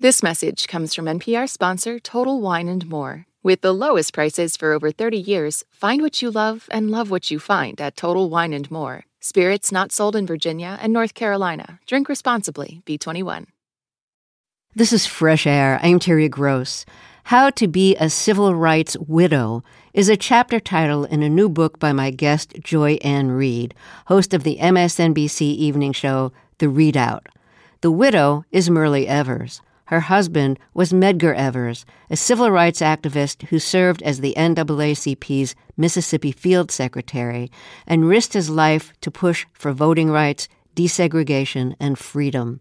This message comes from NPR sponsor Total Wine and More. With the lowest prices for over 30 years, find what you love and love what you find at Total Wine and More. Spirits not sold in Virginia and North Carolina. Drink responsibly. B21. This is Fresh Air. I'm Terry Gross. How to Be a Civil Rights Widow is a chapter title in a new book by my guest, Joy Ann Reid, host of the MSNBC evening show, The ReidOut. The widow is Myrlie Evers. Her husband was Medgar Evers, a civil rights activist who served as the NAACP's Mississippi Field Secretary and risked his life to push for voting rights, desegregation, and freedom.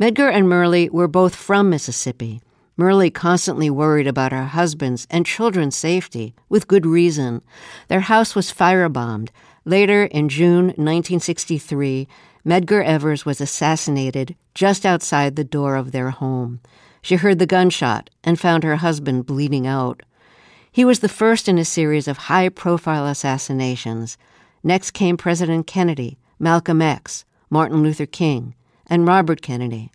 Medgar and Myrlie were both from Mississippi. Myrlie constantly worried about her husband's and children's safety, with good reason. Their house was firebombed. Later, in June 1963, Medgar Evers was assassinated just outside the door of their home. She heard the gunshot and found her husband bleeding out. He was the first in a series of high profile assassinations. Next came President Kennedy, Malcolm X, Martin Luther King, and Robert Kennedy.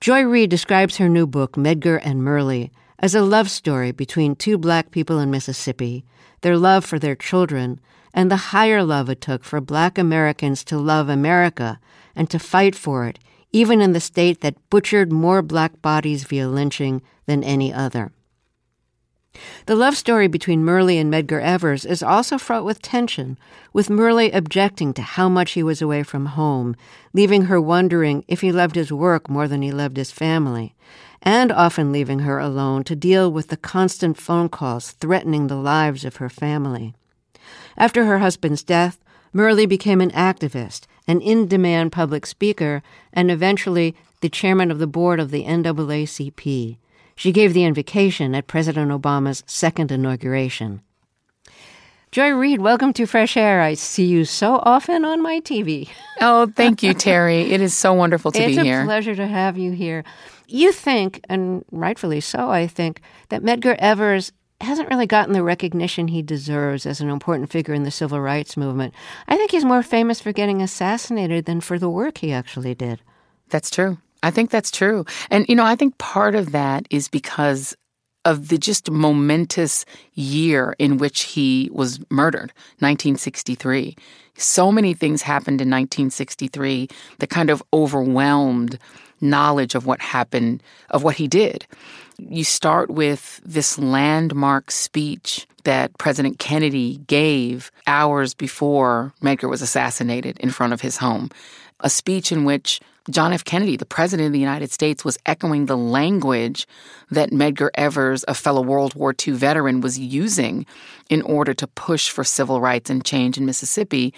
Joy Reid describes her new book, Medgar and Myrlie, as a love story between two black people in Mississippi, their love for their children, and the higher love it took for black Americans to love America and to fight for it, even in the state that butchered more black bodies via lynching than any other. The love story between Myrlie and Medgar Evers is also fraught with tension, with Myrlie objecting to how much he was away from home, leaving her wondering if he loved his work more than he loved his family, and often leaving her alone to deal with the constant phone calls threatening the lives of her family. After her husband's death, Myrlie became an activist, an in demand public speaker, and eventually the chairman of the board of the NAACP. She gave the invocation at President Obama's second inauguration. Joy Reid, welcome to Fresh Air. I see you so often on my TV. Oh, thank you, Terry. It is so wonderful to it's be here. It's a pleasure to have you here. You think, and rightfully so, I think, that Medgar Evers hasn't really gotten the recognition he deserves as an important figure in the civil rights movement. I think he's more famous for getting assassinated than for the work he actually did. That's true. I think that's true. And, you know, I think part of that is because of the just momentous year in which he was murdered, 1963. So many things happened in 1963 that kind of overwhelmed knowledge of what happened, of what he did. You start with this landmark speech that President Kennedy gave hours before Medgar was assassinated in front of his home. A speech in which John F. Kennedy, the President of the United States, was echoing the language that Medgar Evers, a fellow World War II veteran, was using in order to push for civil rights and change in Mississippi.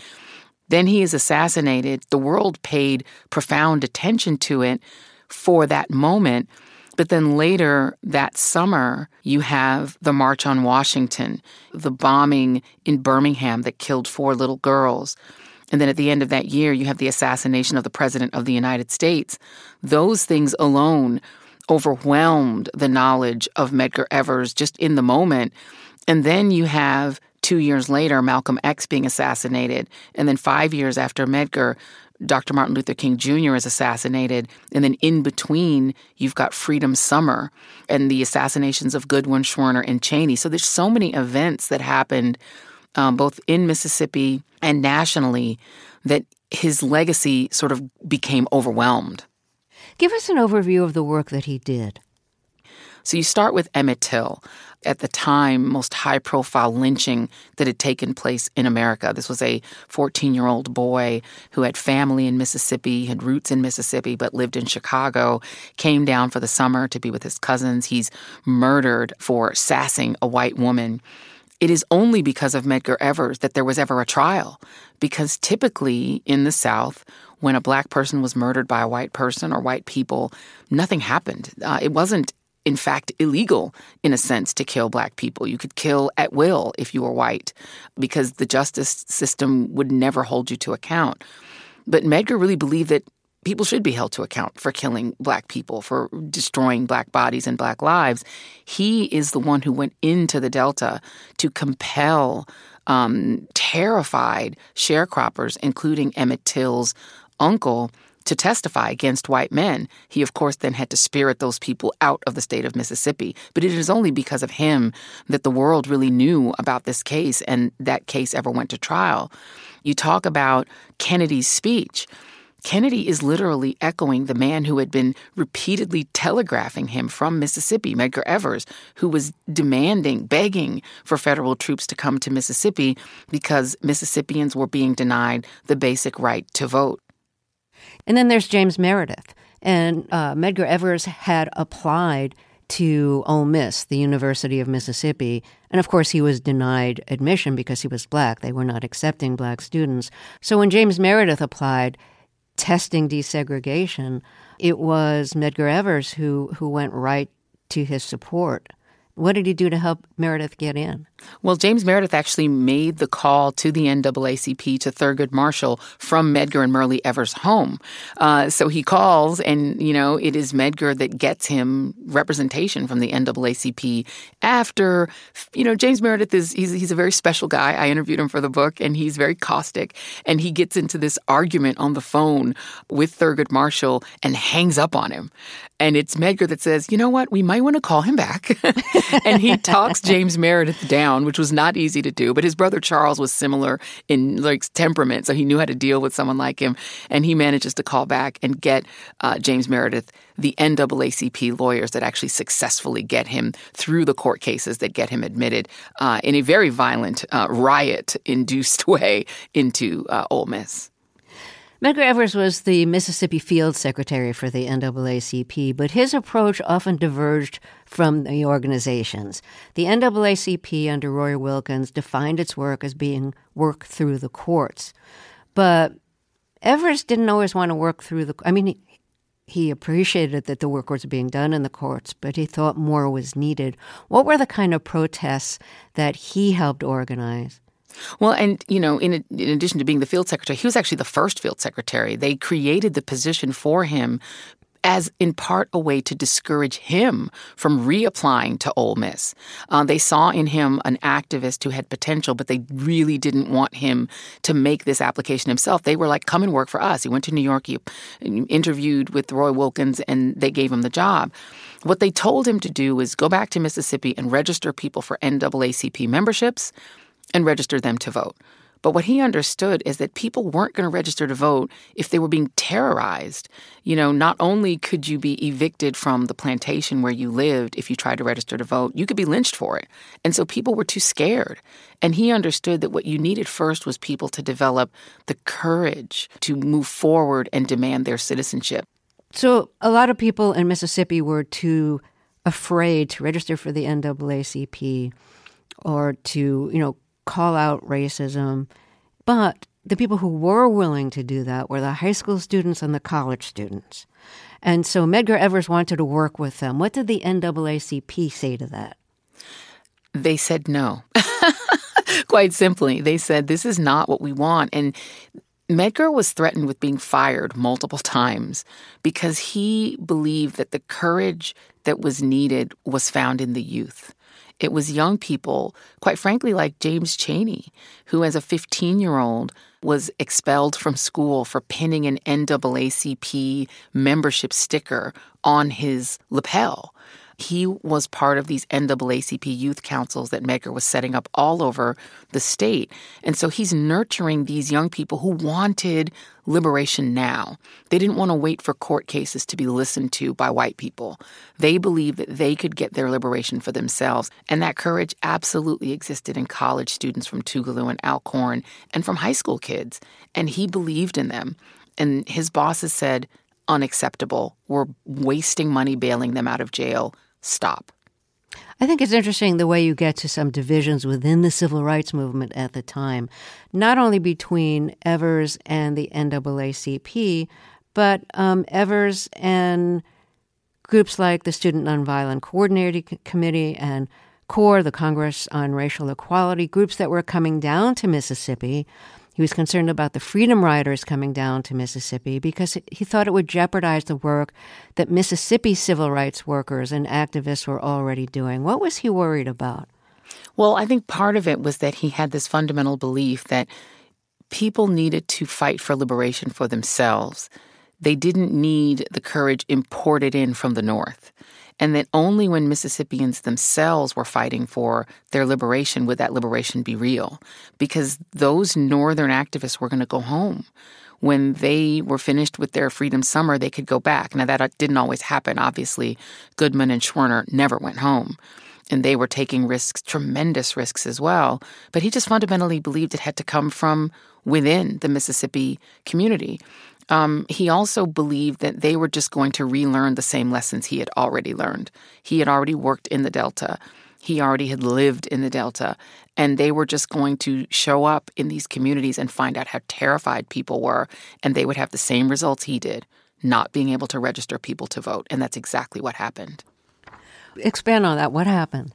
Then he is assassinated. The world paid profound attention to it for that moment. But then later that summer, you have the March on Washington, the bombing in Birmingham that killed four little girls. And then at the end of that year, you have the assassination of the President of the United States. Those things alone overwhelmed the knowledge of Medgar Evers just in the moment. And then you have two years later, Malcolm X being assassinated. And then five years after Medgar, Dr. Martin Luther King Jr. is assassinated. And then in between, you've got Freedom Summer and the assassinations of Goodman, Schwerner, and Chaney. So there's so many events that happened um, both in Mississippi and nationally that his legacy sort of became overwhelmed. Give us an overview of the work that he did. So you start with Emmett Till at the time most high profile lynching that had taken place in America. This was a 14 year old boy who had family in Mississippi, had roots in Mississippi, but lived in Chicago, came down for the summer to be with his cousins. He's murdered for sassing a white woman. It is only because of Medgar Evers that there was ever a trial, because typically in the South, when a black person was murdered by a white person or white people, nothing happened. Uh, it wasn't in fact illegal in a sense to kill black people. You could kill at will if you were white because the justice system would never hold you to account. But Medgar really believed that people should be held to account for killing black people, for destroying black bodies and black lives. He is the one who went into the Delta to compel um, terrified sharecroppers, including Emmett Till's uncle, to testify against white men. He, of course, then had to spirit those people out of the state of Mississippi. But it is only because of him that the world really knew about this case and that case ever went to trial. You talk about Kennedy's speech. Kennedy is literally echoing the man who had been repeatedly telegraphing him from Mississippi, Medgar Evers, who was demanding, begging for federal troops to come to Mississippi because Mississippians were being denied the basic right to vote. And then there's James Meredith. And uh, Medgar Evers had applied to Ole Miss, the University of Mississippi. And of course, he was denied admission because he was black. They were not accepting black students. So when James Meredith applied, testing desegregation, it was Medgar Evers who, who went right to his support. What did he do to help Meredith get in? Well, James Meredith actually made the call to the NAACP to Thurgood Marshall from Medgar and Myrlie Evers' home. Uh, so he calls, and you know it is Medgar that gets him representation from the NAACP. After you know, James Meredith is he's he's a very special guy. I interviewed him for the book, and he's very caustic. And he gets into this argument on the phone with Thurgood Marshall and hangs up on him. And it's Medgar that says, you know what, we might want to call him back. and he talks James Meredith down, which was not easy to do. But his brother Charles was similar in like temperament, so he knew how to deal with someone like him. And he manages to call back and get uh, James Meredith the NAACP lawyers that actually successfully get him through the court cases that get him admitted uh, in a very violent, uh, riot-induced way into uh, Ole Miss. Medgar Evers was the Mississippi Field Secretary for the NAACP, but his approach often diverged from the organizations. The NAACP under Roy Wilkins defined its work as being work through the courts. But Evers didn't always want to work through the I mean he, he appreciated that the work was being done in the courts, but he thought more was needed. What were the kind of protests that he helped organize? Well, and you know, in, in addition to being the field secretary, he was actually the first field secretary. They created the position for him as in part a way to discourage him from reapplying to Ole Miss. Uh, they saw in him an activist who had potential, but they really didn't want him to make this application himself. They were like, "Come and work for us." He went to New York, he interviewed with Roy Wilkins, and they gave him the job. What they told him to do was go back to Mississippi and register people for NAACP memberships and register them to vote. But what he understood is that people weren't going to register to vote if they were being terrorized. You know, not only could you be evicted from the plantation where you lived if you tried to register to vote, you could be lynched for it. And so people were too scared. And he understood that what you needed first was people to develop the courage to move forward and demand their citizenship. So a lot of people in Mississippi were too afraid to register for the NAACP or to, you know, call out racism. But the people who were willing to do that were the high school students and the college students. And so Medgar Evers wanted to work with them. What did the NAACP say to that? They said no. Quite simply, they said, This is not what we want. And Medgar was threatened with being fired multiple times because he believed that the courage that was needed was found in the youth. It was young people, quite frankly, like James Chaney, who, as a 15 year old, was expelled from school for pinning an NAACP membership sticker on his lapel. He was part of these NAACP youth councils that Medgar was setting up all over the state. And so he's nurturing these young people who wanted liberation now. They didn't want to wait for court cases to be listened to by white people. They believed that they could get their liberation for themselves. And that courage absolutely existed in college students from Tougaloo and Alcorn and from high school kids. And he believed in them. And his bosses said, unacceptable. We're wasting money bailing them out of jail stop. I think it's interesting the way you get to some divisions within the civil rights movement at the time, not only between Evers and the NAACP, but um, Evers and groups like the Student Nonviolent Coordinating Committee and CORE, the Congress on Racial Equality, groups that were coming down to Mississippi he was concerned about the Freedom Riders coming down to Mississippi because he thought it would jeopardize the work that Mississippi civil rights workers and activists were already doing. What was he worried about? Well, I think part of it was that he had this fundamental belief that people needed to fight for liberation for themselves. they didn't need the courage imported in from the North. And that only when Mississippians themselves were fighting for their liberation would that liberation be real. Because those Northern activists were going to go home. When they were finished with their freedom summer, they could go back. Now, that uh, didn't always happen. Obviously, Goodman and Schwerner never went home and they were taking risks, tremendous risks as well. But he just fundamentally believed it had to come from within the Mississippi community. Um, he also believed that they were just going to relearn the same lessons he had already learned. He had already worked in the Delta. He already had lived in the Delta. And they were just going to show up in these communities and find out how terrified people were. And they would have the same results he did, not being able to register people to vote. And that's exactly what happened. Expand on that. What happened?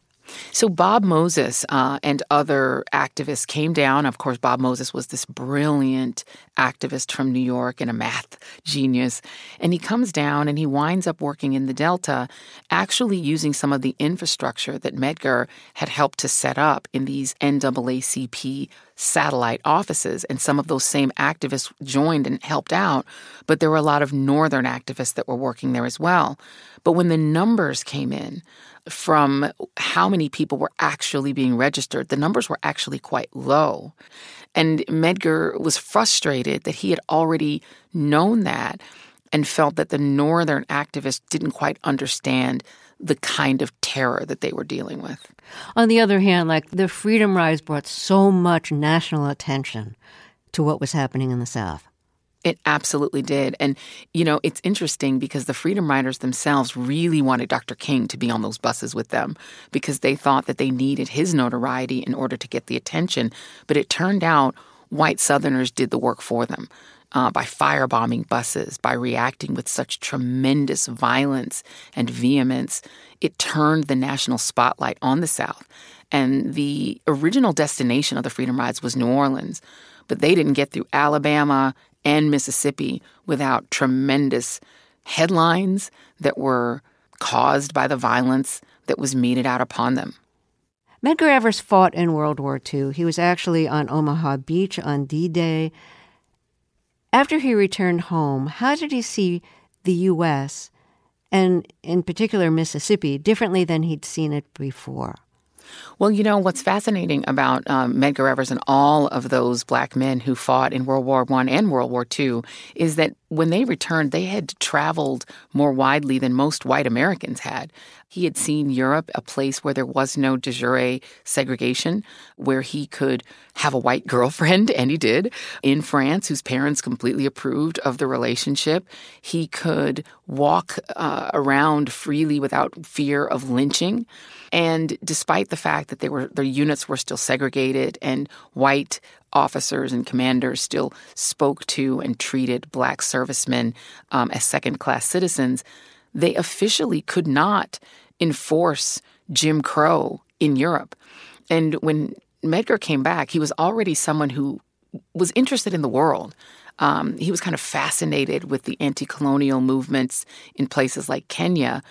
So Bob Moses uh, and other activists came down. Of course, Bob Moses was this brilliant activist from New York and a math genius. And he comes down and he winds up working in the Delta, actually using some of the infrastructure that Medgar had helped to set up in these NAACP satellite offices. And some of those same activists joined and helped out. But there were a lot of Northern activists that were working there as well. But when the numbers came in, from how many people were actually being registered, the numbers were actually quite low. And Medgar was frustrated that he had already known that and felt that the Northern activists didn't quite understand the kind of terror that they were dealing with. On the other hand, like the Freedom Rides brought so much national attention to what was happening in the South. It absolutely did. And, you know, it's interesting because the Freedom Riders themselves really wanted Dr. King to be on those buses with them because they thought that they needed his notoriety in order to get the attention. But it turned out white Southerners did the work for them. Uh, by firebombing buses, by reacting with such tremendous violence and vehemence, it turned the national spotlight on the South. And the original destination of the Freedom Rides was New Orleans, but they didn't get through Alabama and Mississippi without tremendous headlines that were caused by the violence that was meted out upon them. Medgar Evers fought in World War II. He was actually on Omaha Beach on D Day. After he returned home, how did he see the U.S., and in particular Mississippi, differently than he'd seen it before? Well, you know what's fascinating about um, Medgar Evers and all of those black men who fought in World War One and World War Two is that when they returned, they had traveled more widely than most white Americans had. He had seen Europe, a place where there was no de jure segregation, where he could have a white girlfriend, and he did. In France, whose parents completely approved of the relationship, he could walk uh, around freely without fear of lynching. And despite the fact that they were their units were still segregated and white officers and commanders still spoke to and treated black servicemen um, as second class citizens, they officially could not enforce Jim Crow in Europe. And when Medgar came back, he was already someone who was interested in the world. Um, he was kind of fascinated with the anti colonial movements in places like Kenya.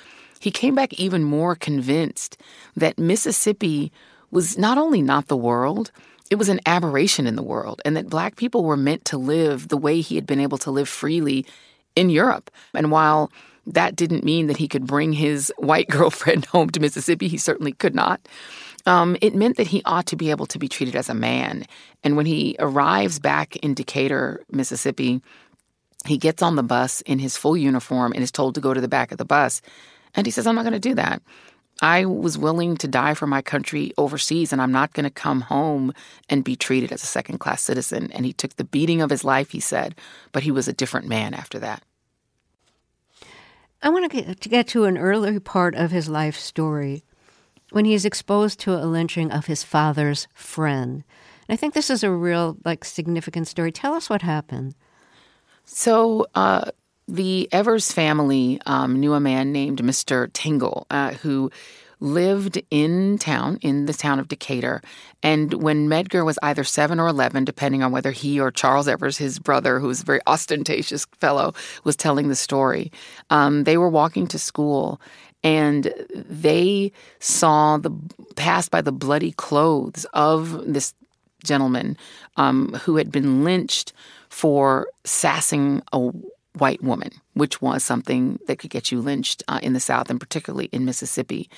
He came back even more convinced that Mississippi was not only not the world, it was an aberration in the world, and that black people were meant to live the way he had been able to live freely in Europe. And while that didn't mean that he could bring his white girlfriend home to Mississippi, he certainly could not. Um, it meant that he ought to be able to be treated as a man. And when he arrives back in Decatur, Mississippi, he gets on the bus in his full uniform and is told to go to the back of the bus. And he says, I'm not going to do that. I was willing to die for my country overseas, and I'm not going to come home and be treated as a second class citizen. And he took the beating of his life, he said, but he was a different man after that. I want to get, to an early part of his life story when he is exposed to a lynching of his father's friend. And I think this is a real, like, significant story. Tell us what happened. So, uh, the Evers family um, knew a man named Mr. Tingle uh, who lived in town, in the town of Decatur. And when Medgar was either seven or 11, depending on whether he or Charles Evers, his brother, who was a very ostentatious fellow, was telling the story, um, they were walking to school and they saw the passed by the bloody clothes of this gentleman um, who had been lynched for sassing a white woman, which was something that could get you lynched uh, in the South and particularly in Mississippi.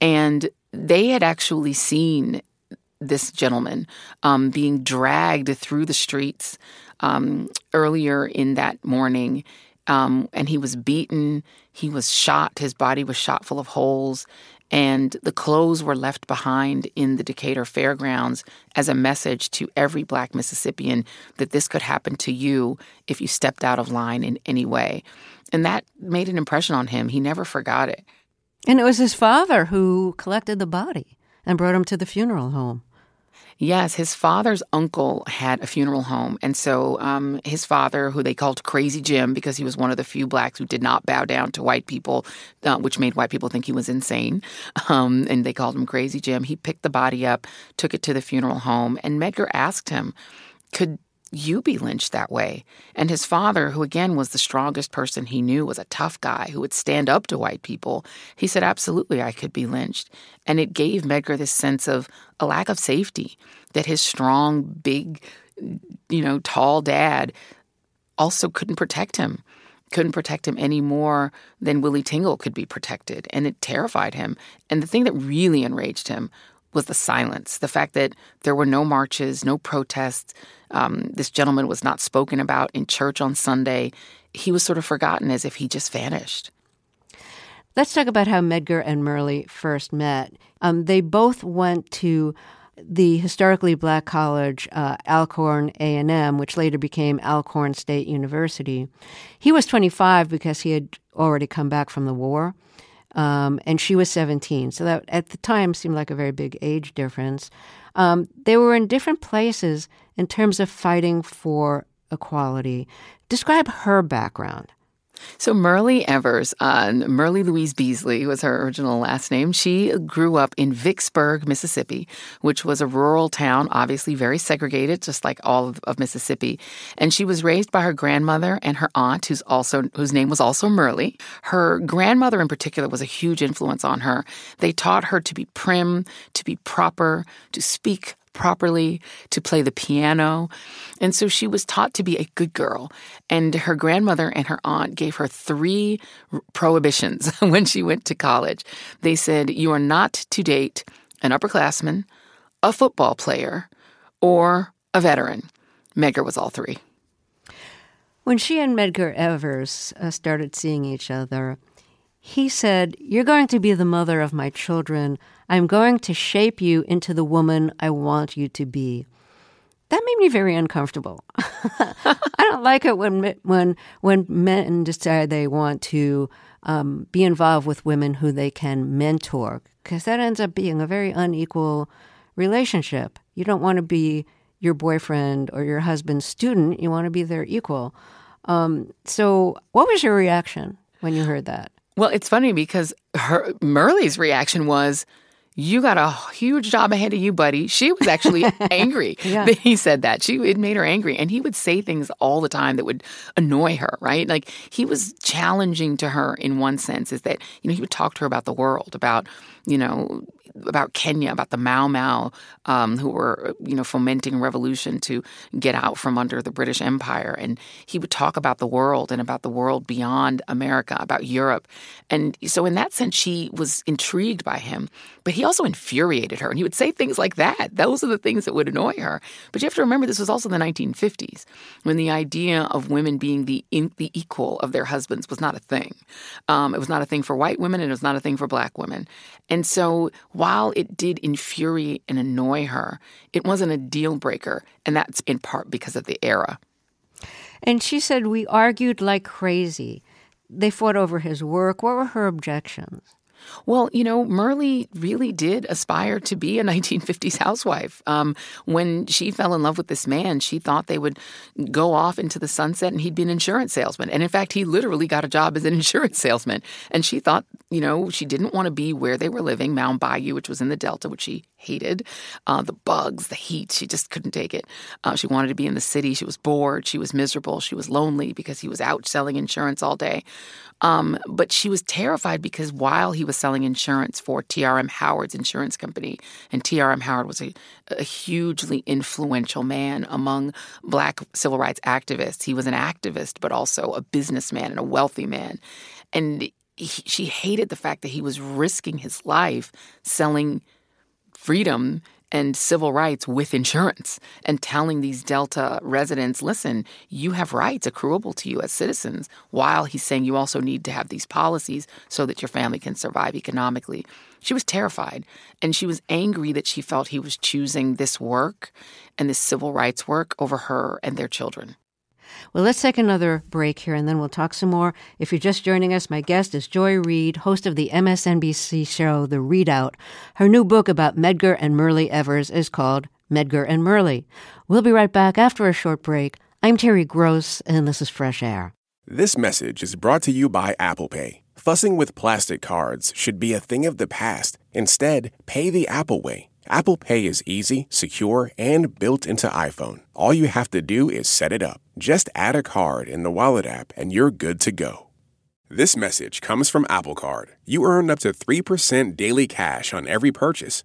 And they had actually seen this gentleman um, being dragged through the streets um, earlier in that morning. Um, and he was beaten, he was shot, his body was shot full of holes, and the clothes were left behind in the Decatur Fairgrounds as a message to every black Mississippian that this could happen to you if you stepped out of line in any way. And that made an impression on him. He never forgot it. And it was his father who collected the body and brought him to the funeral home. Yes, his father's uncle had a funeral home. And so um, his father, who they called Crazy Jim because he was one of the few blacks who did not bow down to white people, uh, which made white people think he was insane. Um, and they called him Crazy Jim. He picked the body up, took it to the funeral home, and Medgar asked him, Could you be lynched that way. And his father, who again was the strongest person he knew, was a tough guy who would stand up to white people. He said, Absolutely, I could be lynched. And it gave Medgar this sense of a lack of safety that his strong, big, you know, tall dad also couldn't protect him. Couldn't protect him any more than Willie Tingle could be protected. And it terrified him. And the thing that really enraged him was the silence, the fact that there were no marches, no protests. Um, this gentleman was not spoken about in church on Sunday. He was sort of forgotten as if he just vanished. Let's talk about how Medgar and Myrlie first met. Um, they both went to the historically black college uh, Alcorn A&M, which later became Alcorn State University. He was 25 because he had already come back from the war um, and she was 17. So that at the time seemed like a very big age difference. Um, they were in different places in terms of fighting for equality. Describe her background. So Myrlie Evers, uh, Myrlie Louise Beasley was her original last name. She grew up in Vicksburg, Mississippi, which was a rural town, obviously very segregated, just like all of, of Mississippi. And she was raised by her grandmother and her aunt, who's also whose name was also Myrlie. Her grandmother, in particular, was a huge influence on her. They taught her to be prim, to be proper, to speak properly, to play the piano. And so she was taught to be a good girl. And her grandmother and her aunt gave her three prohibitions when she went to college. They said, You are not to date an upperclassman, a football player, or a veteran. Medgar was all three. When she and Medgar Evers uh, started seeing each other, he said, You're going to be the mother of my children. I'm going to shape you into the woman I want you to be. That made me very uncomfortable. I don't like it when when when men decide they want to um, be involved with women who they can mentor, because that ends up being a very unequal relationship. You don't want to be your boyfriend or your husband's student. You want to be their equal. Um, so, what was your reaction when you heard that? Well, it's funny because her Myrlie's reaction was, you got a huge job ahead of you, buddy. She was actually angry yeah. that he said that. She it made her angry, and he would say things all the time that would annoy her. Right? Like he was challenging to her in one sense. Is that you know he would talk to her about the world, about you know about Kenya, about the Mau Mau, um, who were you know fomenting revolution to get out from under the British Empire, and he would talk about the world and about the world beyond America, about Europe, and so in that sense, she was intrigued by him, but he also infuriated her, and he would say things like that. Those are the things that would annoy her. But you have to remember, this was also the 1950s, when the idea of women being the in, the equal of their husbands was not a thing. Um, it was not a thing for white women, and it was not a thing for black women, and so while it did infuriate and annoy her, it wasn't a deal breaker. And that's in part because of the era. And she said, We argued like crazy. They fought over his work. What were her objections? Well, you know, Myrlie really did aspire to be a 1950s housewife. Um, when she fell in love with this man, she thought they would go off into the sunset and he'd be an insurance salesman. And in fact, he literally got a job as an insurance salesman. And she thought, you know, she didn't want to be where they were living, Mound Bayou, which was in the Delta, which she hated. Uh, the bugs, the heat, she just couldn't take it. Uh, she wanted to be in the city. She was bored. She was miserable. She was lonely because he was out selling insurance all day. Um, but she was terrified because while he was selling insurance for TRM Howard's insurance company. And TRM Howard was a, a hugely influential man among black civil rights activists. He was an activist, but also a businessman and a wealthy man. And he, she hated the fact that he was risking his life selling freedom and civil rights with insurance and telling these Delta residents, listen, you have rights accruable to you as citizens, while he's saying you also need to have these policies so that your family can survive economically. She was terrified and she was angry that she felt he was choosing this work and this civil rights work over her and their children. Well, let's take another break here and then we'll talk some more. If you're just joining us, my guest is Joy Reid, host of the MSNBC show The ReidOut. Her new book about Medgar and Myrlie Evers is called Medgar and Myrlie. We'll be right back after a short break. I'm Terry Gross, and this is Fresh Air. This message is brought to you by Apple Pay. Fussing with plastic cards should be a thing of the past. Instead, pay the Apple way. Apple Pay is easy, secure, and built into iPhone. All you have to do is set it up. Just add a card in the Wallet app and you're good to go. This message comes from Apple Card. You earn up to 3% daily cash on every purchase.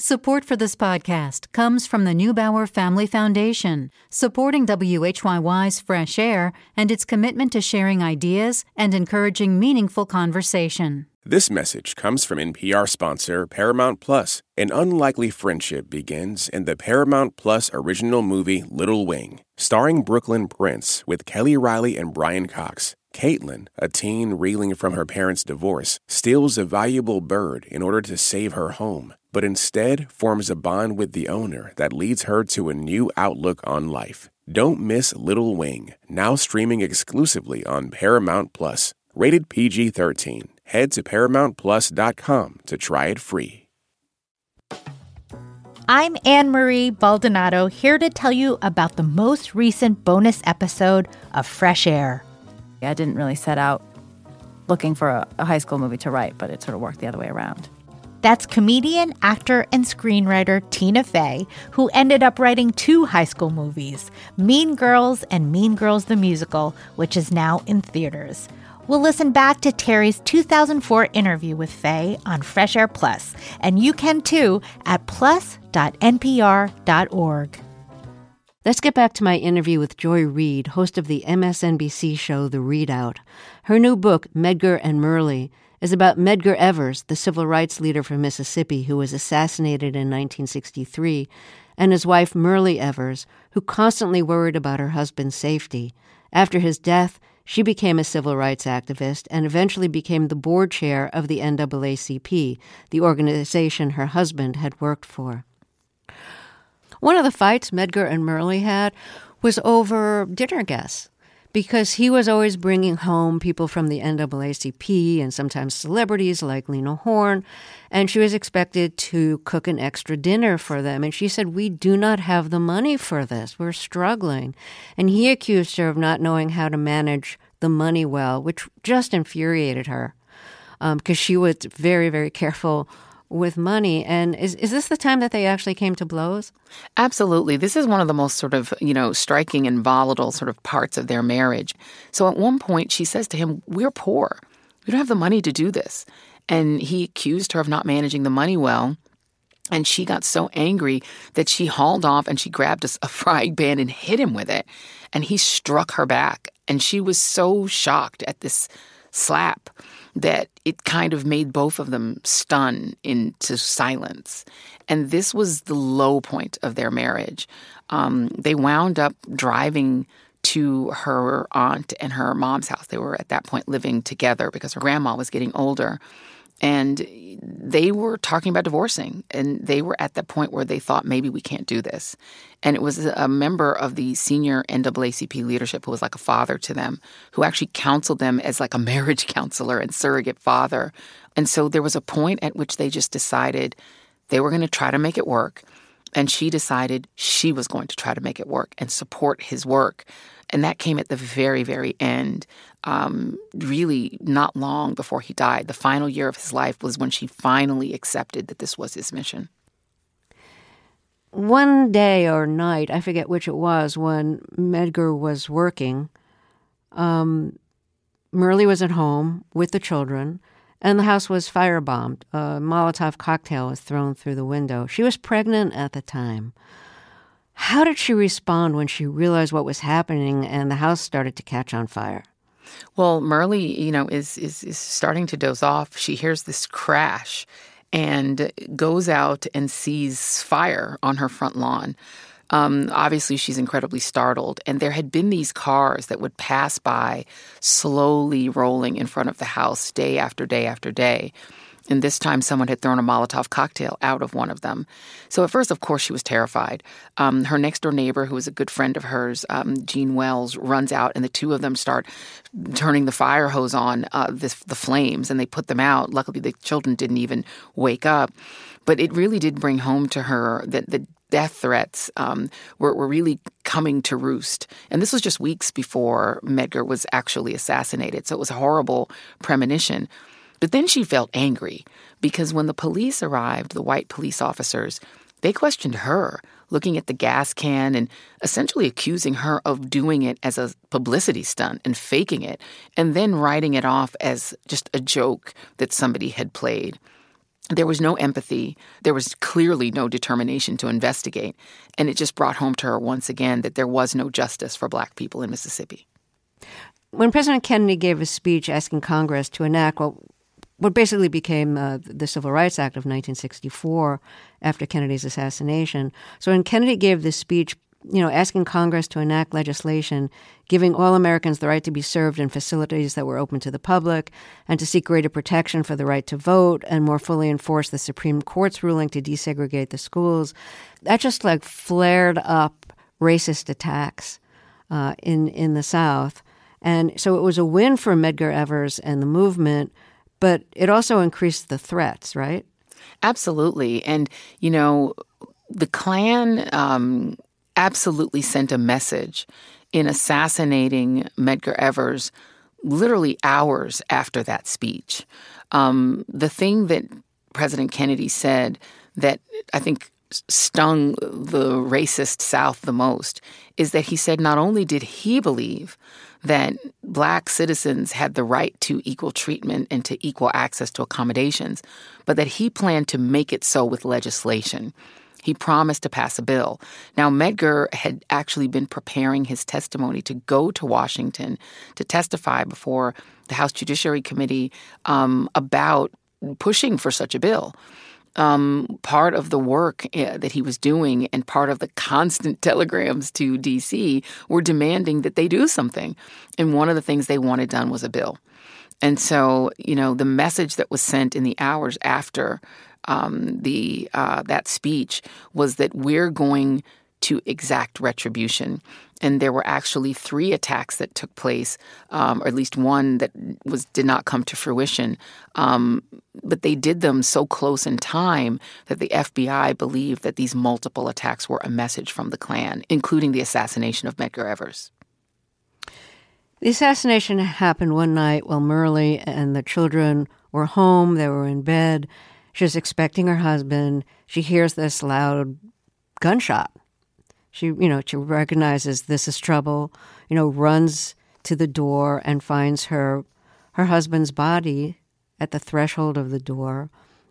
Support for this podcast comes from the Neubauer Family Foundation, supporting WHYY's Fresh Air and its commitment to sharing ideas and encouraging meaningful conversation. This message comes from NPR sponsor Paramount Plus. An unlikely friendship begins in the Paramount Plus original movie Little Wing, starring Brooklyn Prince with Kelly Reilly and Brian Cox. Caitlin, a teen reeling from her parents' divorce, steals a valuable bird in order to save her home but instead forms a bond with the owner that leads her to a new outlook on life. Don't miss Little Wing, now streaming exclusively on Paramount Plus. Rated PG 13. Head to ParamountPlus.com to try it free. I'm Ann Marie Baldonado here to tell you about the most recent bonus episode of Fresh Air. I didn't really set out looking for a, a high school movie to write, but it sort of worked the other way around. That's comedian, actor, and screenwriter Tina Fey, who ended up writing two high school movies, Mean Girls and Mean Girls the Musical, which is now in theaters. We'll listen back to Terry's 2004 interview with Fey on Fresh Air Plus, and you can too at plus.npr.org. Let's get back to my interview with Joy Reid, host of the MSNBC show The ReidOut. Her new book, Medgar and Myrlie, is about Medgar Evers, the civil rights leader from Mississippi who was assassinated in 1963, and his wife Myrlie Evers, who constantly worried about her husband's safety. After his death, she became a civil rights activist and eventually became the board chair of the NAACP, the organization her husband had worked for. One of the fights Medgar and Myrlie had was over dinner guests because he was always bringing home people from the NAACP and sometimes celebrities like Lena Horne, and she was expected to cook an extra dinner for them. And she said, We do not have the money for this. We're struggling. And he accused her of not knowing how to manage the money well, which just infuriated her because um, she was very, very careful with money. And is, is this the time that they actually came to blows? Absolutely. This is one of the most sort of, you know, striking and volatile sort of parts of their marriage. So at one point, she says to him, We're poor. We don't have the money to do this. And he accused her of not managing the money well. And she got so angry that she hauled off and she grabbed a, a frying pan and hit him with it. And he struck her back. And she was so shocked at this slap that it kind of made both of them stun into silence. And this was the low point of their marriage. Um, they wound up driving to her aunt and her mom's house. They were at that point living together because her grandma was getting older. And they were talking about divorcing. And they were at the point where they thought, maybe we can't do this. And it was a member of the senior NAACP leadership who was like a father to them, who actually counseled them as like a marriage counselor and surrogate father. And so there was a point at which they just decided they were going to try to make it work. And she decided she was going to try to make it work and support his work. And that came at the very, very end, um, really not long before he died. The final year of his life was when she finally accepted that this was his mission. One day or night, I forget which it was, when Medgar was working, um, Myrlie was at home with the children, and the house was firebombed. A Molotov cocktail was thrown through the window. She was pregnant at the time. How did she respond when she realized what was happening and the house started to catch on fire? Well, Myrlie, you know, is, is is starting to doze off. She hears this crash and goes out and sees fire on her front lawn. Um, obviously, she's incredibly startled. And there had been these cars that would pass by, slowly rolling in front of the house day after day after day. And this time, someone had thrown a Molotov cocktail out of one of them. So, at first, of course, she was terrified. Um, her next door neighbor, who was a good friend of hers, um, Jean Wells, runs out, and the two of them start turning the fire hose on uh, this, the flames, and they put them out. Luckily, the children didn't even wake up. But it really did bring home to her that the death threats um, were, were really coming to roost. And this was just weeks before Medgar was actually assassinated. So it was a horrible premonition. But then she felt angry because when the police arrived, the white police officers, they questioned her, looking at the gas can and essentially accusing her of doing it as a publicity stunt and faking it, and then writing it off as just a joke that somebody had played. There was no empathy. There was clearly no determination to investigate. And it just brought home to her once again that there was no justice for black people in Mississippi. When President Kennedy gave a speech asking Congress to enact what, what basically became uh, the Civil Rights Act of 1964 after Kennedy's assassination, so when Kennedy gave this speech, you know, asking Congress to enact legislation giving all Americans the right to be served in facilities that were open to the public and to seek greater protection for the right to vote and more fully enforce the Supreme Court's ruling to desegregate the schools. That just like flared up racist attacks uh, in in the South, and so it was a win for Medgar Evers and the movement, but it also increased the threats, right? Absolutely, and you know, the Klan. Um, absolutely sent a message in assassinating Medgar Evers literally hours after that speech. Um, the thing that President Kennedy said that I think stung the racist South the most is that he said not only did he believe that black citizens had the right to equal treatment and to equal access to accommodations, but that he planned to make it so with legislation. He promised to pass a bill. Now, Medgar had actually been preparing his testimony to go to Washington to testify before the House Judiciary Committee um, about pushing for such a bill. Um, part of the work uh, that he was doing and part of the constant telegrams to DC were demanding that they do something. And one of the things they wanted done was a bill. And so, you know, the message that was sent in the hours after um, the uh, that speech was that we're going to exact retribution. And there were actually three attacks that took place, um, or at least one that was did not come to fruition. Um, but they did them so close in time that the FBI believed that these multiple attacks were a message from the Klan, including the assassination of Medgar Evers. The assassination happened one night while Myrlie and the children were home. They were in bed. She's expecting her husband. She hears this loud gunshot. She, you know, she recognizes this is trouble. You know, runs to the door and finds her her husband's body at the threshold of the door,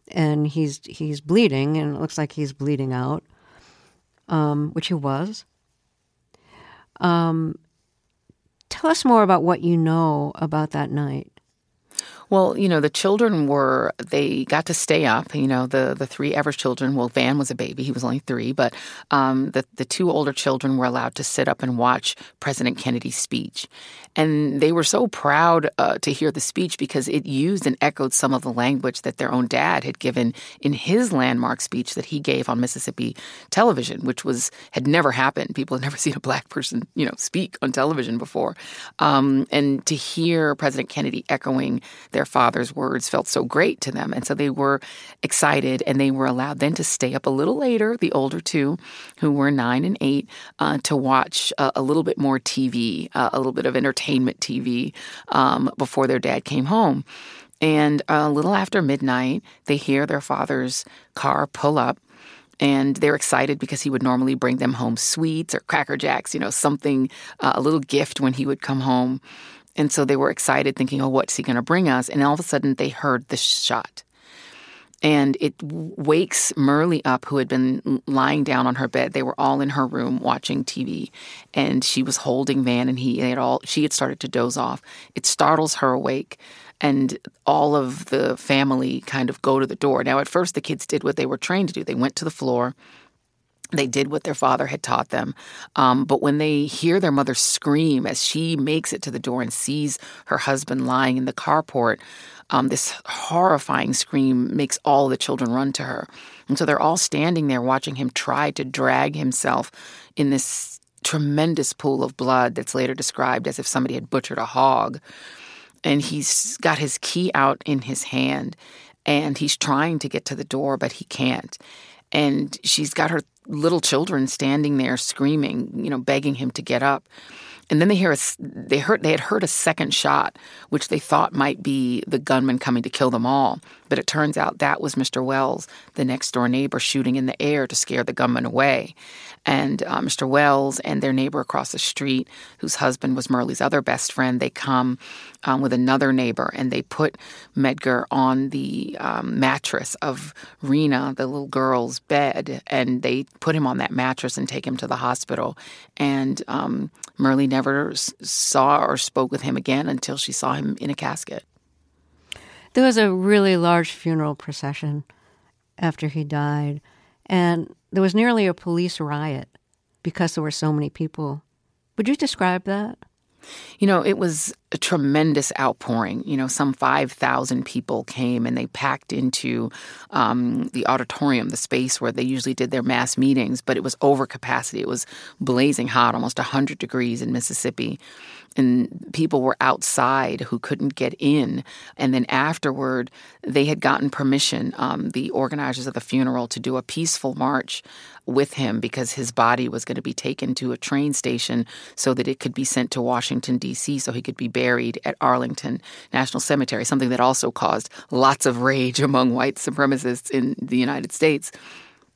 and he's he's bleeding, and it looks like he's bleeding out, um, which he was. Um, tell us more about what you know about that night. Well, you know, the children were they got to stay up. You know, the the three Evers children. Well, Van was a baby; he was only three, but um, the the two older children were allowed to sit up and watch President Kennedy's speech, and they were so proud uh, to hear the speech because it used and echoed some of the language that their own dad had given in his landmark speech that he gave on Mississippi television, which was had never happened. People had never seen a black person, you know, speak on television before, um, and to hear President Kennedy echoing their father's words felt so great to them. And so they were excited and they were allowed then to stay up a little later, the older two, who were nine and eight, uh, to watch uh, a little bit more TV, uh, a little bit of entertainment TV um, before their dad came home. And a little after midnight, they hear their father's car pull up and they're excited because he would normally bring them home sweets or cracker jacks, you know, something, uh, a little gift when he would come home. And so they were excited, thinking, oh, what's he going to bring us? And all of a sudden, they heard the shot. And it wakes Myrlie up, who had been lying down on her bed. They were all in her room watching TV, and she was holding Van, and he had all. She had started to doze off. It startles her awake, and all of the family kind of go to the door. Now, at first, the kids did what they were trained to do. They went to the floor, they did what their father had taught them. Um, but when they hear their mother scream as she makes it to the door and sees her husband lying in the carport, um, this horrifying scream makes all the children run to her. And so they're all standing there watching him try to drag himself in this tremendous pool of blood that's later described as if somebody had butchered a hog. And he's got his key out in his hand and he's trying to get to the door, but he can't and she's got her little children standing there screaming, you know, begging him to get up. And then they hear a, they heard they had heard a second shot, which they thought might be the gunman coming to kill them all. But it turns out that was Mr. Wells, the next door neighbor, shooting in the air to scare the gunman away and uh, Mr. Wells and their neighbor across the street, whose husband was Myrlie's other best friend, they come um, with another neighbor and they put Medgar on the um, mattress of Rena, the little girl's bed, and they put him on that mattress and take him to the hospital. And um, never s- saw or spoke with him again until she saw him in a casket. There was a really large funeral procession after he died. And there was nearly a police riot because there were so many people. Would you describe that? You know, it was a tremendous outpouring. You know, some 5,000 people came and they packed into um, the auditorium, the space where they usually did their mass meetings, but it was over capacity. It was blazing hot, almost 100 degrees in Mississippi and people were outside who couldn't get in. And then afterward, they had gotten permission, um, the organizers of the funeral, to do a peaceful march with him because his body was going to be taken to a train station so that it could be sent to Washington, D.C., so he could be buried at Arlington National Cemetery, something that also caused lots of rage among white supremacists in the United States.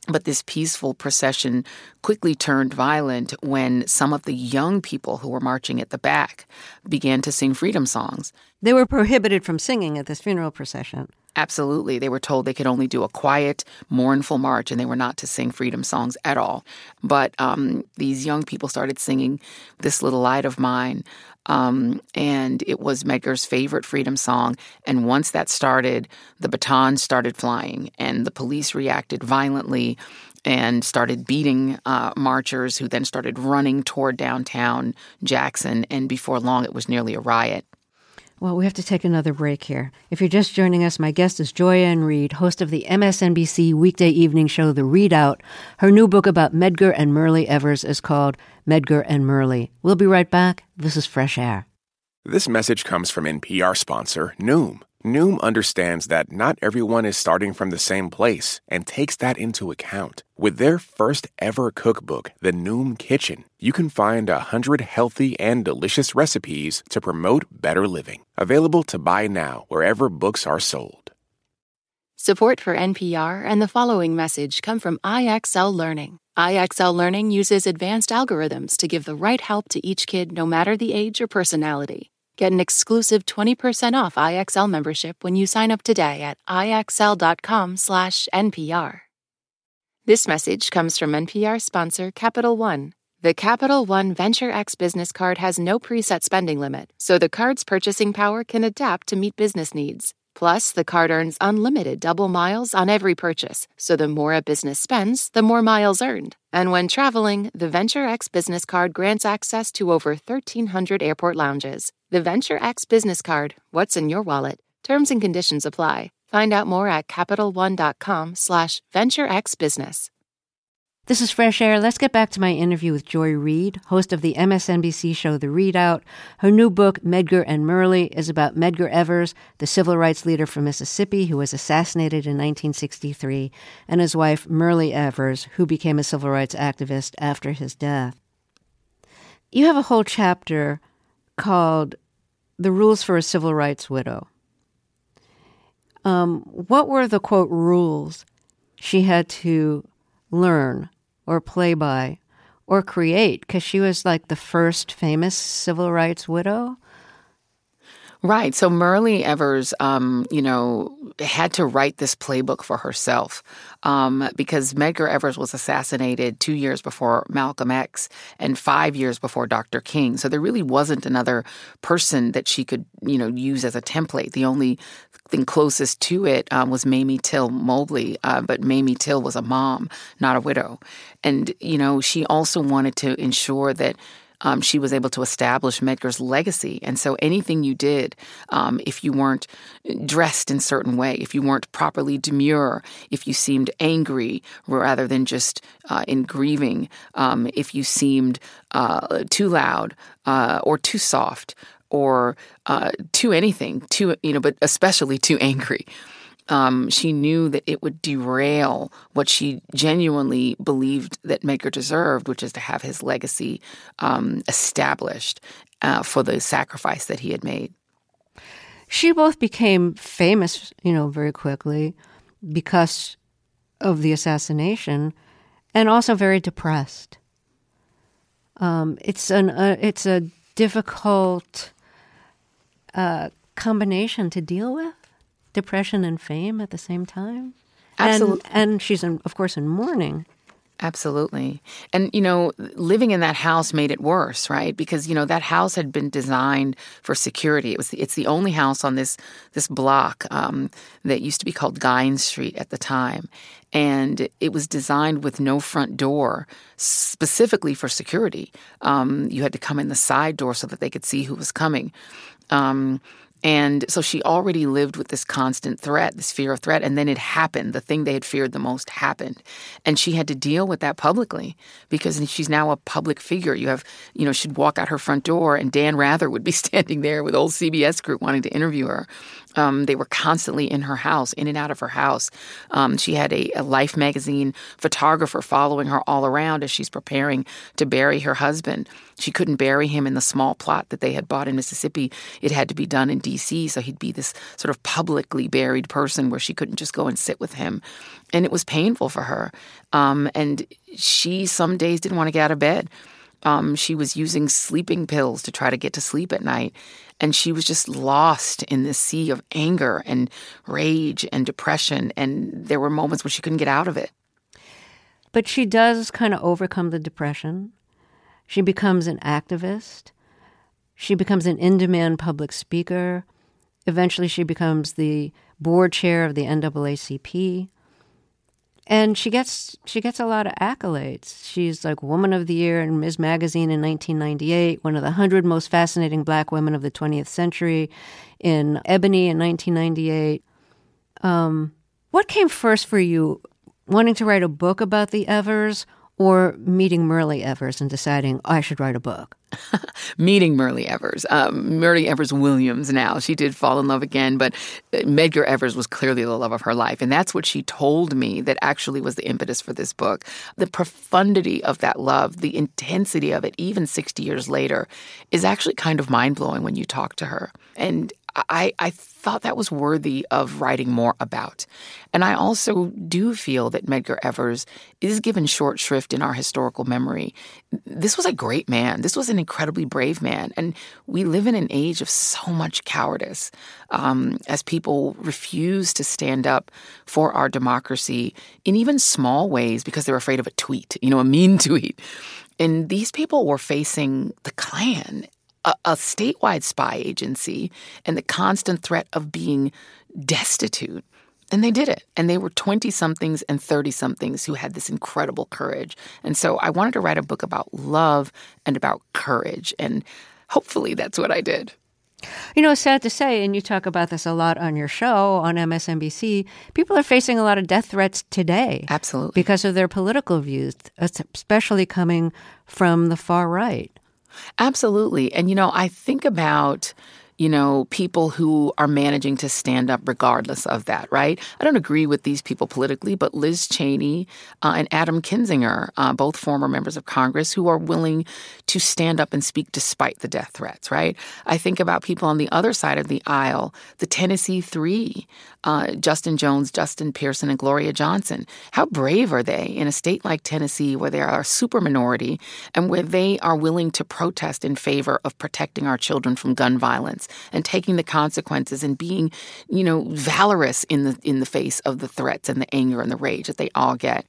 But this peaceful procession quickly turned violent when some of the young people who were marching at the back began to sing freedom songs. They were prohibited from singing at this funeral procession. Absolutely. They were told they could only do a quiet, mournful march and they were not to sing freedom songs at all. But um, these young people started singing This Little Light of Mine. Um, and it was Medgar's favorite freedom song. And once that started, the batons started flying, and the police reacted violently and started beating uh, marchers who then started running toward downtown Jackson. And before long, it was nearly a riot. Well, we have to take another break here. If you're just joining us, my guest is Joy Ann Reid, host of the MSNBC weekday evening show, The ReidOut. Her new book about Medgar and Myrlie Evers is called Medgar and Myrlie. We'll be right back. This is Fresh Air. This message comes from NPR sponsor Noom. Noom understands that not everyone is starting from the same place and takes that into account. With their first ever cookbook, The Noom Kitchen, you can find a hundred healthy and delicious recipes to promote better living. Available to buy now wherever books are sold. Support for NPR and the following message come from IXL Learning. IXL Learning uses advanced algorithms to give the right help to each kid no matter the age or personality. Get an exclusive 20% off IXL membership when you sign up today at IXL.com/NPR. This message comes from NPR sponsor Capital One. The Capital One Venture X business card has no preset spending limit, so the card's purchasing power can adapt to meet business needs. Plus, the card earns unlimited double miles on every purchase, so the more a business spends, the more miles earned. And when traveling, the Venture X business card grants access to over 1,300 airport lounges. The Venture X business card, what's in your wallet? Terms and conditions apply. Find out more at CapitalOne.com slash VentureXBusiness. This is Fresh Air. Let's get back to my interview with Joy Reid, host of the MSNBC show The ReidOut. Her new book, Medgar and Myrlie, is about Medgar Evers, the civil rights leader from Mississippi who was assassinated in 1963, and his wife, Myrlie Evers, who became a civil rights activist after his death. You have a whole chapter called The Rules for a Civil Rights Widow. Um, what were the quote rules she had to learn or play by or create because she was like the first famous civil rights widow. Right. So Myrlie Evers, um, you know, had to write this playbook for herself um, because Medgar Evers was assassinated two years before Malcolm X and five years before Dr. King. So there really wasn't another person that she could, you know, use as a template. The only thing closest to it um, was Mamie Till Mobley, uh, but Mamie Till was a mom, not a widow. And, you know, she also wanted to ensure that um, she was able to establish Medgar's legacy. And so anything you did, um, if you weren't dressed in certain way, if you weren't properly demure, if you seemed angry rather than just uh, in grieving, um, if you seemed uh, too loud uh, or too soft, or uh, too anything, too you know, but especially too angry. Um, she knew that it would derail what she genuinely believed that Medgar deserved, which is to have his legacy um, established uh, for the sacrifice that he had made. She both became famous, you know, very quickly because of the assassination, and also very depressed. Um, it's an uh, it's a difficult uh, combination to deal with depression and fame at the same time. Absolutely. And, and she's, in, of course, in mourning. Absolutely. And, you know, living in that house made it worse, right? Because, you know, that house had been designed for security. It was, it's the only house on this, this block um, that used to be called Guynes Street at the time. And it was designed with no front door specifically for security. Um, you had to come in the side door so that they could see who was coming. Um, and so she already lived with this constant threat, this fear of threat. And then it happened. The thing they had feared the most happened. And she had to deal with that publicly because she's now a public figure. You have, you know, she'd walk out her front door and Dan Rather would be standing there with old CBS crew wanting to interview her. Um, they were constantly in her house, in and out of her house. Um, she had a, a, Life magazine photographer following her all around as she's preparing to bury her husband. She couldn't bury him in the small plot that they had bought in Mississippi. It had to be done in D.C., so he'd be this sort of publicly buried person where she couldn't just go and sit with him. And it was painful for her. Um, and she some days didn't want to get out of bed. Um, she was using sleeping pills to try to get to sleep at night. And she was just lost in this sea of anger and rage and depression. And there were moments where she couldn't get out of it. But she does kind of overcome the depression. She becomes an activist. She becomes an in demand public speaker. Eventually, she becomes the board chair of the NAACP and she gets she gets a lot of accolades. She's like Woman of the Year in Ms. Magazine in 1998, one of the 100 most fascinating black women of the 20th century in Ebony in 1998. Um, what came first for you, wanting to write a book about the Evers or meeting Myrlie Evers and deciding oh, I should write a book? meeting Myrlie Evers. Um, Myrlie Evers Williams now. She did fall in love again, but uh, Medgar Evers was clearly the love of her life. And that's what she told me that actually was the impetus for this book. The profundity of that love, the intensity of it, even 60 years later, is actually kind of mind blowing when you talk to her. And I, I thought that was worthy of writing more about. And I also do feel that Medgar Evers is given short shrift in our historical memory. This was a great man. This was an incredibly brave man. And we live in an age of so much cowardice um, as people refuse to stand up for our democracy in even small ways because they're afraid of a tweet, you know, a mean tweet. And these people were facing the Klan a, a statewide spy agency and the constant threat of being destitute. And they did it. And they were 20 somethings and 30 somethings who had this incredible courage. And so I wanted to write a book about love and about courage. And hopefully that's what I did. You know, sad to say, and you talk about this a lot on your show on MSNBC, people are facing a lot of death threats today. Absolutely. Because of their political views, especially coming from the far right. Absolutely. And, you know, I think about you know, people who are managing to stand up regardless of that, right? I don't agree with these people politically, but Liz Cheney uh, and Adam Kinzinger, uh, both former members of Congress, who are willing to stand up and speak despite the death threats, right? I think about people on the other side of the aisle, the Tennessee Three, uh, Justin Jones, Justin Pearson, and Gloria Johnson. How brave are they in a state like Tennessee where they are a super minority and where they are willing to protest in favor of protecting our children from gun violence and taking the consequences and being, you know, valorous in the in the face of the threats and the anger and the rage that they all get.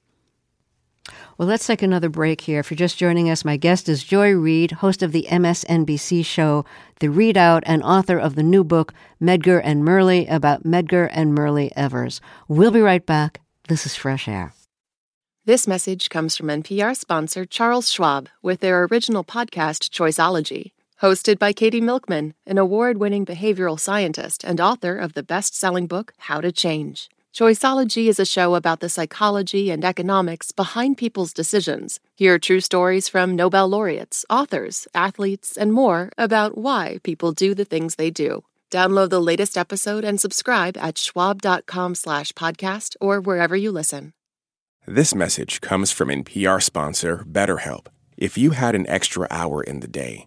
Well, let's take another break here. If you're just joining us, my guest is Joy Reid, host of the MSNBC show The ReidOut and author of the new book Medgar and Myrlie about Medgar and Myrlie Evers. We'll be right back. This is Fresh Air. This message comes from NPR sponsor Charles Schwab with their original podcast Choiceology, hosted by Katie Milkman, an award-winning behavioral scientist and author of the best-selling book How to Change. Choiceology is a show about the psychology and economics behind people's decisions. Hear true stories from Nobel laureates, authors, athletes, and more about why people do the things they do. Download the latest episode and subscribe at schwab.com slash podcast or wherever you listen. This message comes from NPR sponsor BetterHelp. If you had an extra hour in the day,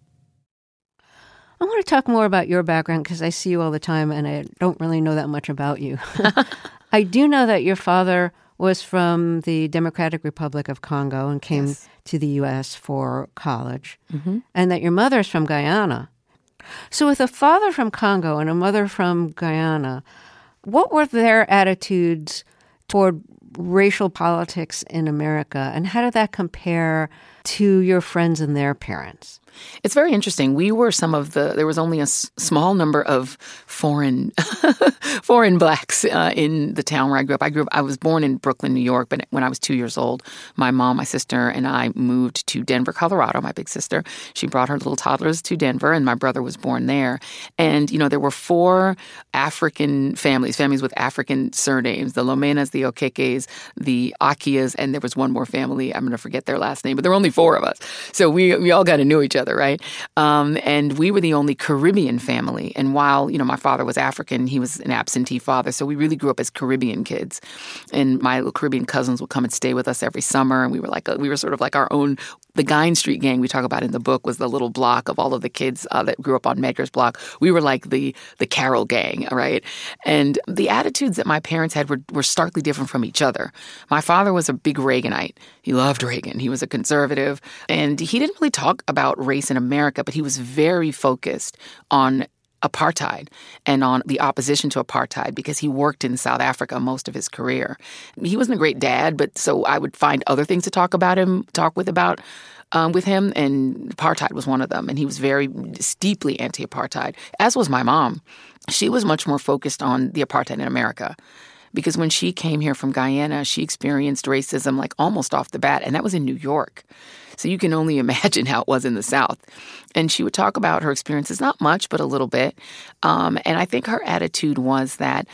I want to talk more about your background because I see you all the time and I don't really know that much about you. I do know that your father was from the Democratic Republic of Congo and came yes. to the U.S. for college, mm-hmm. and that your mother is from Guyana. So, with a father from Congo and a mother from Guyana, what were their attitudes toward racial politics in America, and how did that compare to your friends and their parents? It's very interesting. We were some of the. There was only a s- small number of foreign, foreign blacks uh, in the town where I grew up. I grew up. I was born in Brooklyn, New York, but when I was two years old, my mom, my sister, and I moved to Denver, Colorado. My big sister, she brought her little toddlers to Denver, and my brother was born there. And you know, there were four African families, families with African surnames: the Lomenas, the Okekes, the Akias, and there was one more family. I'm going to forget their last name, but there were only four of us. So we we all got to know each other, right? Um, and we were the only Caribbean family. And while you know my father was African, he was an absentee father, so we really grew up as Caribbean kids. And my little Caribbean cousins would come and stay with us every summer, and we were like we were sort of like our own. The Guynes Street gang we talk about in the book was the little block of all of the kids uh, that grew up on Medgar's block. We were like the the Carroll gang, right? And the attitudes that my parents had were, were starkly different from each other. My father was a big Reaganite. He loved Reagan. He was a conservative, and he didn't really talk about race in America, but he was very focused on apartheid and on the opposition to apartheid because he worked in South Africa most of his career. He wasn't a great dad, but so I would find other things to talk about him, talk with about um, with him, and apartheid was one of them. And he was very steeply anti-apartheid, as was my mom. She was much more focused on the apartheid in America because when she came here from Guyana, she experienced racism like almost off the bat, and that was in New York. So you can only imagine how it was in the South. And she would talk about her experiences, not much, but a little bit. Um, and I think her attitude was that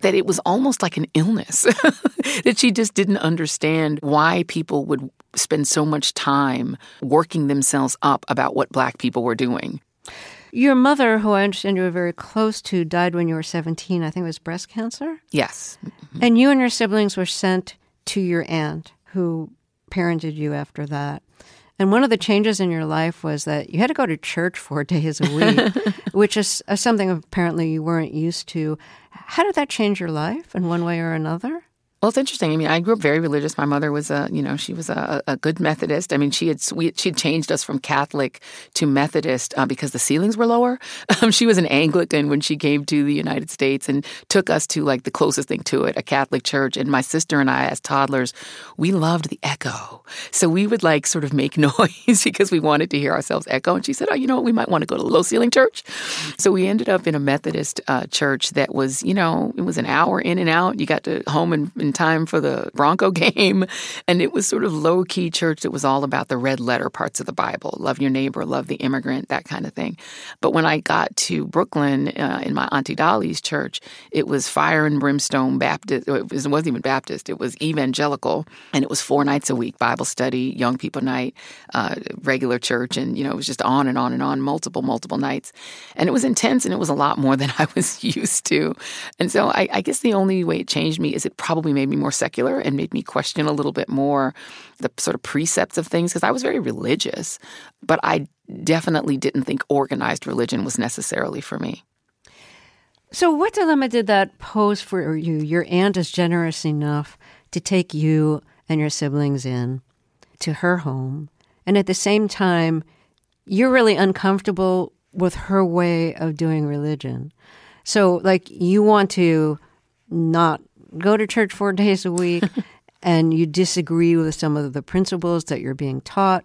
that it was almost like an illness that she just didn't understand why people would spend so much time working themselves up about what black people were doing. Your mother, who I understand you were very close to, died when you were 17. I think it was breast cancer? Yes. Mm-hmm. And you and your siblings were sent to your aunt, who parented you after that. And one of the changes in your life was that you had to go to church four days a week, which is uh, something apparently you weren't used to. How did that change your life in one way or another? Well, it's interesting. I mean, I grew up very religious. My mother was a, you know, she was a, a good Methodist. I mean, she had she had changed us from Catholic to Methodist uh, because the ceilings were lower. Um, she was an Anglican when she came to the United States and took us to like the closest thing to it, a Catholic church. And my sister and I, as toddlers, we loved the echo, so we would like sort of make noise because we wanted to hear ourselves echo. And she said, "Oh, you know what? We might want to go to a low ceiling church." So we ended up in a Methodist uh, church that was, you know, it was an hour in and out. You got to home in time for the Bronco game. And it was sort of low key church that was all about the red letter parts of the Bible love your neighbor, love the immigrant, that kind of thing. But when I got to Brooklyn uh, in my Auntie Dolly's church, it was fire and brimstone Baptist. It wasn't even Baptist, it was evangelical. And it was four nights a week Bible study, young people night, uh, regular church. And, you know, it was just on and on and on, multiple, multiple nights. And it was intense and it was a lot more than I was used to. And so I, I guess the only way it changed me is it probably made me more secular and made me question a little bit more the sort of precepts of things because I was very religious, but I definitely didn't think organized religion was necessarily for me. So, what dilemma did that pose for you? Your aunt is generous enough to take you and your siblings in to her home, and at the same time, you're really uncomfortable with her way of doing religion. So, like, you want to not go to church four days a week and you disagree with some of the principles that you're being taught.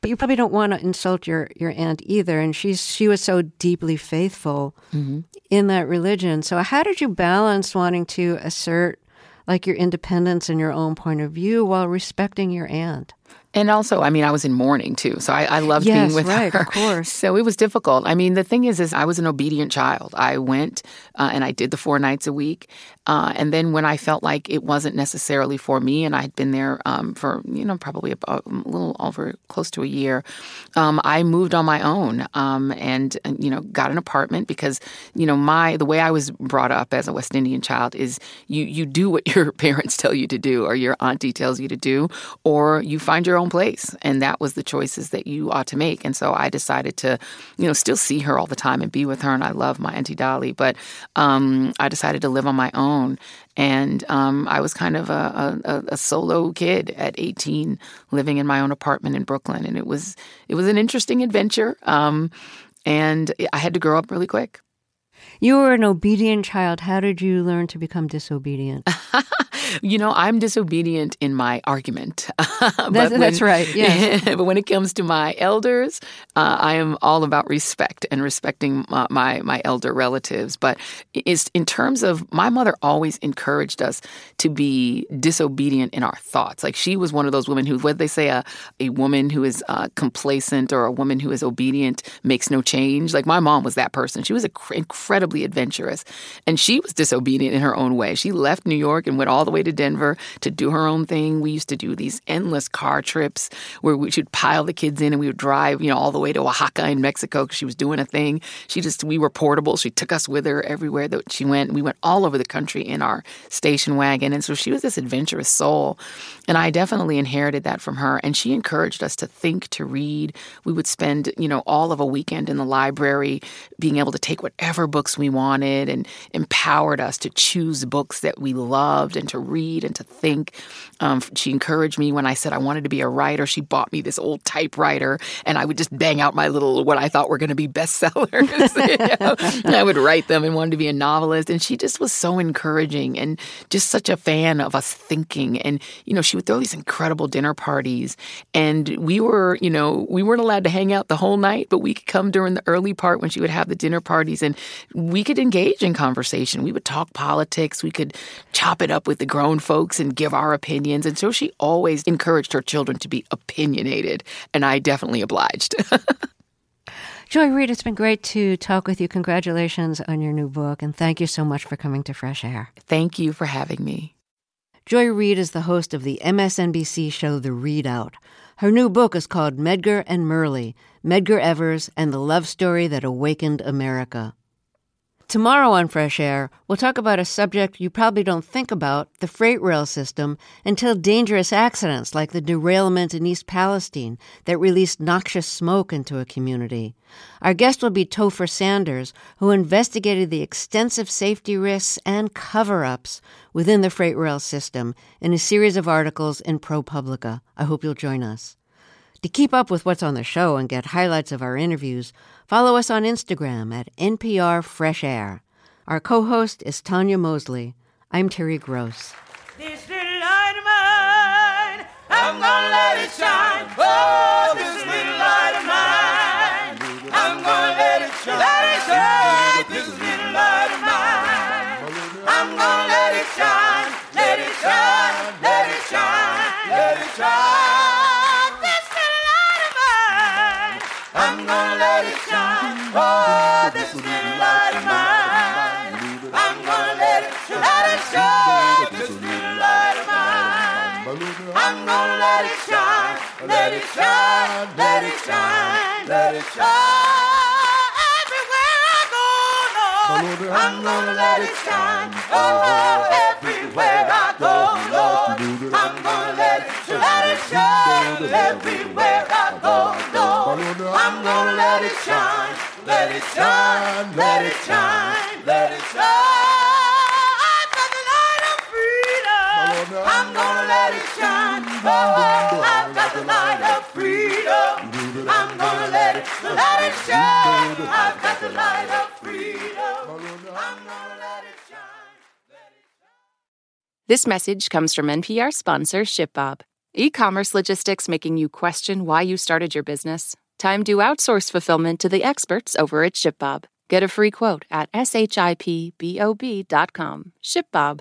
But you probably don't want to insult your, your aunt either. And she's she was so deeply faithful mm-hmm. in that religion. So how did you balance wanting to assert like your independence and your own point of view while respecting your aunt? And also, I mean, I was in mourning too, so I, I loved yes, being with right, her. Of course, so it was difficult. I mean, the thing is, is I was an obedient child. I went uh, and I did the four nights a week, uh, and then when I felt like it wasn't necessarily for me, and I had been there um, for you know probably a, little over close to a year, um, I moved on my own um, and, and you know got an apartment because you know my the way I was brought up as a West Indian child is you you do what your parents tell you to do or your auntie tells you to do, or you find your own own place. And that was the choices that you ought to make. And so I decided to, you know, still see her all the time and be with her. And I love my Auntie Dolly, but um, I decided to live on my own. And um, I was kind of a, a, a, solo kid at 18, living in my own apartment in Brooklyn. And it was it was an interesting adventure. Um, and I had to grow up really quick. You were an obedient child. How did you learn to become disobedient? you know, I'm disobedient in my argument. that's, when, that's, right. Yeah. but when it comes to my elders, uh, I am all about respect and respecting my, my, my elder relatives. But is in terms of my mother always encouraged us to be disobedient in our thoughts. Like she was one of those women who, whether they say a a woman who is uh, complacent or a woman who is obedient makes no change. Like my mom was that person. She was incredibly adventurous, and she was disobedient in her own way. She left New York and went all the way to Denver to do her own thing. We used to do these endless car trips where we should pile the kids in and we would drive, you know, all the way to Oaxaca in Mexico because she was doing a thing. She just, we were portable. She took us with her everywhere that she went. We went all over the country in our station wagon. And so she was this adventurous soul. And I definitely inherited that from her. And she encouraged us to think, to read. We would spend, you know, all of a weekend in the library being able to take whatever books we wanted and empowered us to choose books that we loved and to read and to think. Um, she encouraged me when I said I wanted to be a writer. She bought me this old typewriter, and I would just bang out my little what I thought were going to be bestsellers. you know? I would write them and wanted to be a novelist. And she just was so encouraging and just such a fan of us thinking. And you know, she would throw these incredible dinner parties, and we were, you know, we weren't allowed to hang out the whole night, but we could come during the early part when she would have the dinner parties, and we could engage in conversation. We would talk politics. We could chop it up with the grown folks and give our opinions. And so she always encouraged her children to be opinionated, and I definitely obliged. Joy Reid, it's been great to talk with you. Congratulations on your new book, and thank you so much for coming to Fresh Air. Thank you for having me. Joy Reid is the host of the MSNBC show The ReidOut. Her new book is called Medgar and Myrlie Medgar Evers and the Love Story That Awakened America. Tomorrow on Fresh Air, we'll talk about a subject you probably don't think about the freight rail system until dangerous accidents like the derailment in East Palestine that released noxious smoke into a community. Our guest will be Topher Sanders, who investigated the extensive safety risks and cover ups within the freight rail system in a series of articles in ProPublica. I hope you'll join us. To keep up with what's on the show and get highlights of our interviews, follow us on Instagram at NPR Fresh Air. Our co host is Tanya Mosley. I'm Terry Gross. This little light of mine, I'm gonna let it shine. Oh, this little light of mine, I'm gonna let it shine. Let it shine. This little light of mine, I'm gonna let it shine. Let it shine. Let it shine. Let it shine. Let it shine. Oh, this little light of mine. I'm gonna let it. Let it shine. This little light of mine. I'm gonna let it shine. Let it shine. Let it shine. Let it shine. I'm gonna let it shine. Oh, everywhere I go, Lord, I'm gonna let it shine. Let it shine. Everywhere I go, Lord, I'm gonna let it shine. Let it shine. Let it shine. Let it shine. I've got the light of freedom. I'm gonna let it shine. Oh, I've got the light of freedom. I'm gonna let it let it shine. I've got the light of freedom. I'm gonna let it shine. This message comes from NPR sponsor ShipBob. E commerce logistics making you question why you started your business? Time to outsource fulfillment to the experts over at ShipBob. Get a free quote at shipbob.com. ShipBob.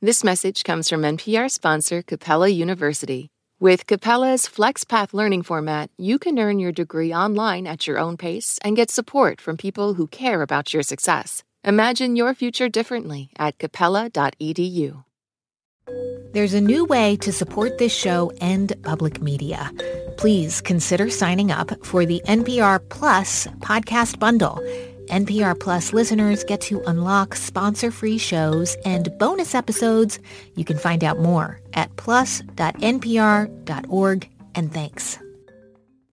This message comes from NPR sponsor Capella University. With Capella's FlexPath learning format, you can earn your degree online at your own pace and get support from people who care about your success. Imagine your future differently at capella.edu. There's a new way to support this show and public media. Please consider signing up for the NPR Plus podcast bundle. NPR Plus listeners get to unlock sponsor-free shows and bonus episodes. You can find out more at plus.npr.org. And thanks.